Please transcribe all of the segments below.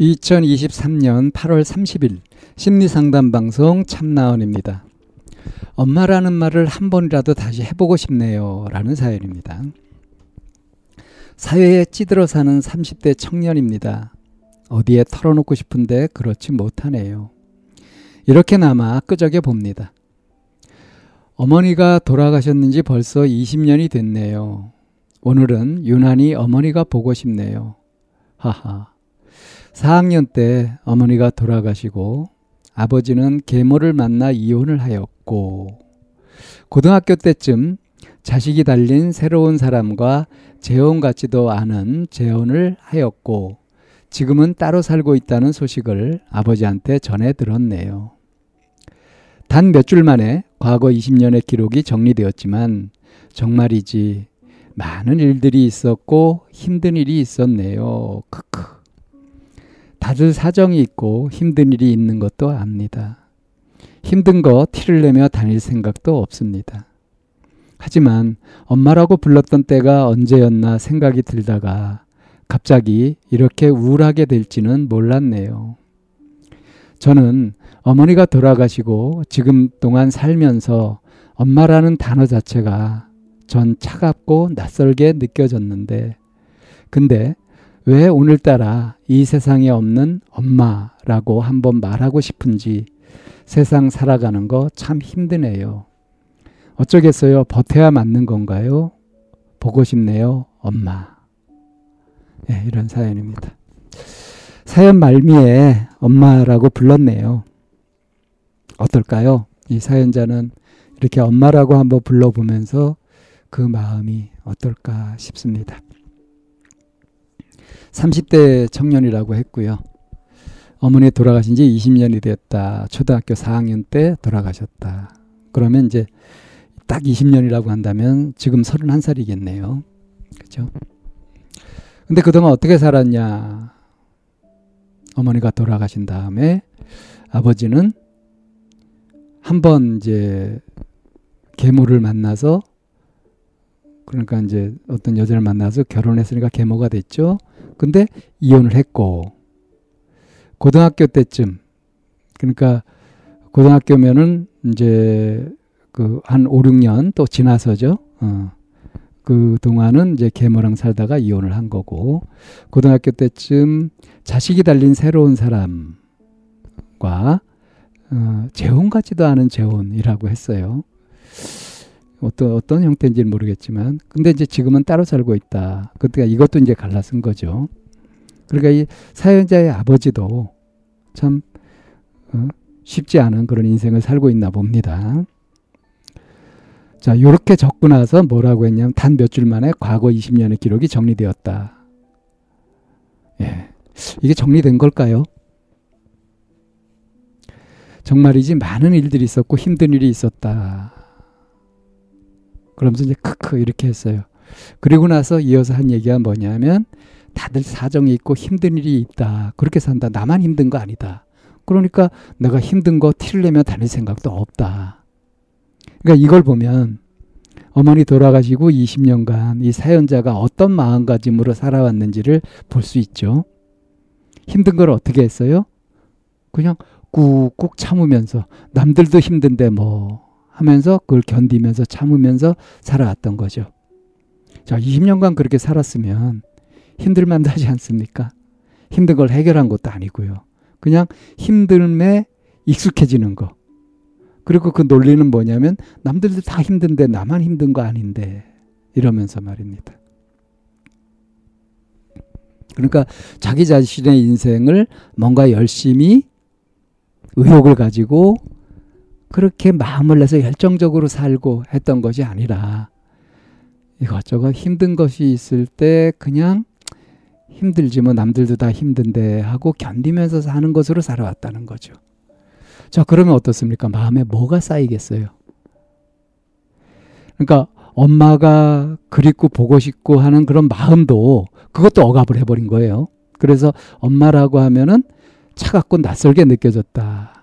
2023년 8월 30일 심리상담 방송 참나원입니다. 엄마라는 말을 한 번이라도 다시 해보고 싶네요. 라는 사연입니다. 사회에 찌들어 사는 30대 청년입니다. 어디에 털어놓고 싶은데 그렇지 못하네요. 이렇게나마 끄적여 봅니다. 어머니가 돌아가셨는지 벌써 20년이 됐네요. 오늘은 유난히 어머니가 보고 싶네요. 하하. 4학년 때 어머니가 돌아가시고 아버지는 계모를 만나 이혼을 하였고 고등학교 때쯤 자식이 달린 새로운 사람과 재혼 같지도 않은 재혼을 하였고 지금은 따로 살고 있다는 소식을 아버지한테 전해 들었네요. 단 몇 줄 만에 과거 20년의 기록이 정리되었지만 정말이지 많은 일들이 있었고 힘든 일이 있었네요. 다들 사정이 있고 힘든 일이 있는 것도 압니다. 힘든 거 티를 내며 다닐 생각도 없습니다. 하지만 엄마라고 불렀던 때가 언제였나 생각이 들다가 갑자기 이렇게 우울하게 될지는 몰랐네요. 저는 어머니가 돌아가시고 지금 동안 살면서 엄마라는 단어 자체가 전 차갑고 낯설게 느껴졌는데, 근데 왜 오늘따라 이 세상에 없는 엄마라고 한번 말하고 싶은지 세상 살아가는 거 참 힘드네요. 어쩌겠어요. 버텨야 맞는 건가요? 보고 싶네요. 엄마. 네, 이런 사연입니다. 사연 말미에 엄마라고 불렀네요. 어떨까요? 이 사연자는 이렇게 엄마라고 한번 불러보면서 그 마음이 어떨까 싶습니다. 30대 청년이라고 했고요. 어머니 돌아가신 지 20년이 됐다. 초등학교 4학년 때 돌아가셨다. 그러면 이제 딱 20년이라고 한다면 지금 31살이겠네요. 그죠? 근데 그동안 어떻게 살았냐? 어머니가 돌아가신 다음에 아버지는 한 번 이제 계모를 만나서 그러니까 이제 어떤 여자를 만나서 결혼했으니까 계모가 됐죠. 근데 이혼을 했고 고등학교 때쯤 그러니까 고등학교면은 이제 그 한 5, 6년 또 지나서죠. 어. 그 동안은 이제 계모랑 살다가 이혼을 한 거고 고등학교 때쯤 자식이 달린 새로운 사람과 어, 재혼 같지도 않은 재혼이라고 했어요. 어떤 어떤 형태인지는 모르겠지만 근데 이제 지금은 따로 살고 있다. 그러니까 이것도 이제 갈라쓴 거죠. 그러니까 이 사연자의 아버지도 참 어, 쉽지 않은 그런 인생을 살고 있나 봅니다. 자, 요렇게 적고 나서 뭐라고 했냐면 단 몇 줄 만에 과거 20년의 기록이 정리되었다. 예. 이게 정리된 걸까요? 정말이지 많은 일들이 있었고 힘든 일이 있었다. 그러면서 이제 크크 이렇게 했어요. 그리고 나서 이어서 한 얘기가 뭐냐면 다들 사정이 있고 힘든 일이 있다. 그렇게 산다. 나만 힘든 거 아니다. 그러니까 내가 힘든 거 티를 내며 다닐 생각도 없다. 그러니까 이걸 보면 어머니 돌아가시고 20년간 이 사연자가 어떤 마음가짐으로 살아왔는지를 볼 수 있죠. 힘든 걸 어떻게 했어요? 그냥 꾹꾹 참으면서 남들도 힘든데 뭐 하면서 그걸 견디면서 참으면서 살아왔던 거죠. 자, 20년간 그렇게 살았으면 힘들만 하지 않습니까? 힘든 걸 해결한 것도 아니고요. 그냥 힘듦에 익숙해지는 거. 그리고 그 논리는 뭐냐면 남들도 다 힘든데 나만 힘든 거 아닌데 이러면서 말입니다. 그러니까 자기 자신의 인생을 뭔가 열심히 의욕을 가지고 그렇게 마음을 내서 열정적으로 살고 했던 것이 아니라 이것저것 힘든 것이 있을 때 그냥 힘들지 뭐 남들도 다 힘든데 하고 견디면서 사는 것으로 살아왔다는 거죠. 자, 그러면 어떻습니까? 마음에 뭐가 쌓이겠어요? 그러니까 엄마가 그립고 보고 싶고 하는 그런 마음도 그것도 억압을 해버린 거예요. 그래서 엄마라고 하면은 차갑고 낯설게 느껴졌다.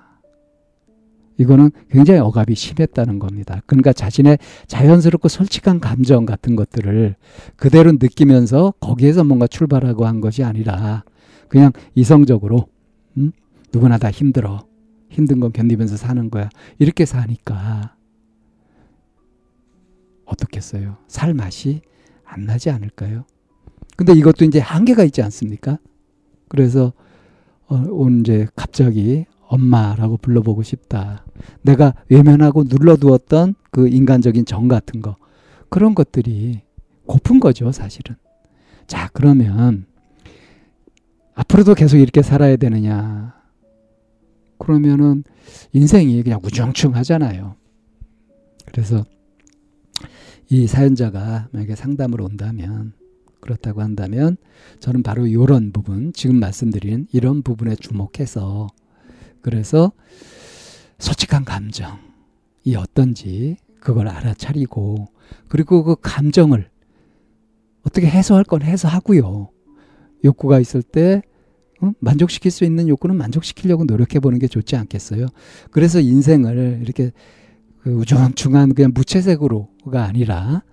이거는 굉장히 억압이 심했다는 겁니다. 그러니까 자신의 자연스럽고 솔직한 감정 같은 것들을 그대로 느끼면서 거기에서 뭔가 출발하고 한 것이 아니라 그냥 이성적으로 음? 누구나 다 힘들어. 힘든 건 견디면서 사는 거야. 이렇게 사니까 어떻겠어요? 살 맛이 안 나지 않을까요? 근데 이것도 이제 한계가 있지 않습니까? 그래서 어, 이제 갑자기 엄마라고 불러보고 싶다. 내가 외면하고 눌러두었던 그 인간적인 정 같은 거. 그런 것들이 고픈 거죠, 사실은. 자, 그러면 앞으로도 계속 이렇게 살아야 되느냐. 그러면은 인생이 그냥 우중충 하잖아요. 그래서 이 사연자가 만약에 상담을 온다면 그렇다고 한다면 저는 바로 이런 부분, 지금 말씀드린 이런 부분에 주목해서 그래서 솔직한 감정이 어떤지 그걸 알아차리고 그리고 그 감정을 어떻게 해소할 건 해소하고요. 욕구가 있을 때 어? 만족시킬 수 있는 욕구는 만족시키려고 노력해 보는 게 좋지 않겠어요? 그래서 인생을 이렇게 그 우중충한 그냥 무채색으로가 아니라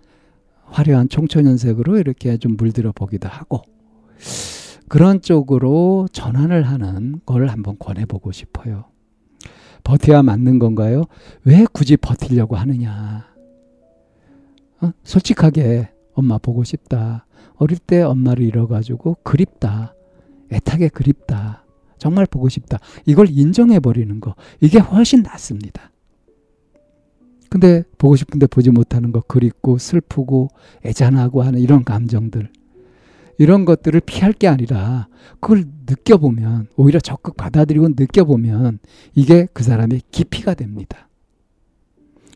화려한 청천연색으로 이렇게 좀 물들어 보기도 하고 그런 쪽으로 전환을 하는 걸 한번 권해보고 싶어요. 버텨야 맞는 건가요? 왜 굳이 버티려고 하느냐? 어? 솔직하게 엄마 보고 싶다. 어릴 때 엄마를 잃어가지고 그립다. 애타게 그립다. 정말 보고 싶다. 이걸 인정해버리는 거. 이게 훨씬 낫습니다. 근데 보고 싶은데 보지 못하는 거 그립고 슬프고 애잔하고 하는 이런 감정들. 이런 것들을 피할 게 아니라 그걸 느껴보면 오히려 적극 받아들이고 느껴보면 이게 그 사람의 깊이가 됩니다.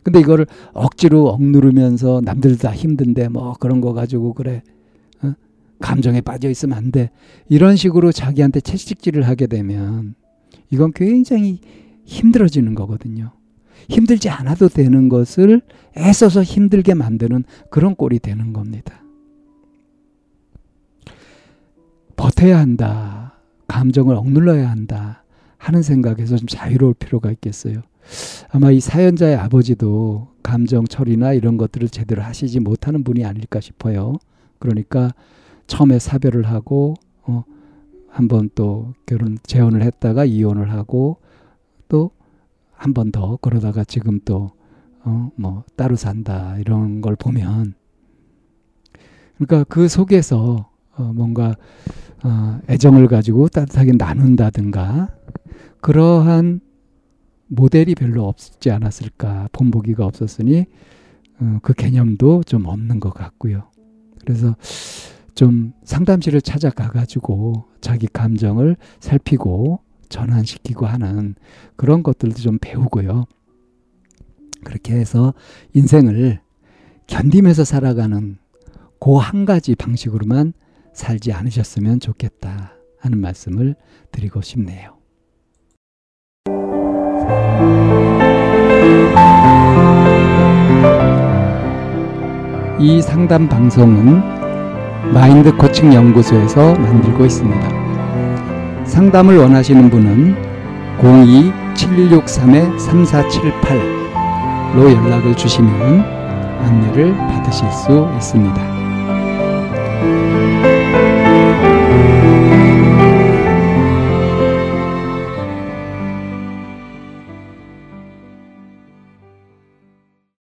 근데 이거를 억지로 억누르면서 남들 다 힘든데 뭐 그런 거 가지고 그래 어? 감정에 빠져 있으면 안 돼. 이런 식으로 자기한테 채찍질을 하게 되면 이건 굉장히 힘들어지는 거거든요. 힘들지 않아도 되는 것을 애써서 힘들게 만드는 그런 꼴이 되는 겁니다. 버텨야 한다. 감정을 억눌러야 한다. 하는 생각에서 좀 자유로울 필요가 있겠어요. 아마 이 사연자의 아버지도 감정 처리나 이런 것들을 제대로 하시지 못하는 분이 아닐까 싶어요. 그러니까 처음에 사별을 하고 어, 한번 또 결혼 재혼을 했다가 이혼을 하고 또 한 번 더 그러다가 지금 또 어, 뭐 따로 산다 이런 걸 보면 그러니까 그 속에서 어, 뭔가 어, 애정을 가지고 따뜻하게 나눈다든가 그러한 모델이 별로 없지 않았을까 본보기가 없었으니 어, 그 개념도 좀 없는 것 같고요. 그래서 좀 상담실을 찾아가 가지고 자기 감정을 살피고 전환시키고 하는 그런 것들도 좀 배우고요. 그렇게 해서 인생을 견디면서 살아가는 그 한 가지 방식으로만 살지 않으셨으면 좋겠다 하는 말씀을 드리고 싶네요. 이 상담 방송은 마인드 코칭 연구소에서 만들고 있습니다. 상담을 원하시는 분은 02-763-3478로 연락을 주시면 안내를 받으실 수 있습니다.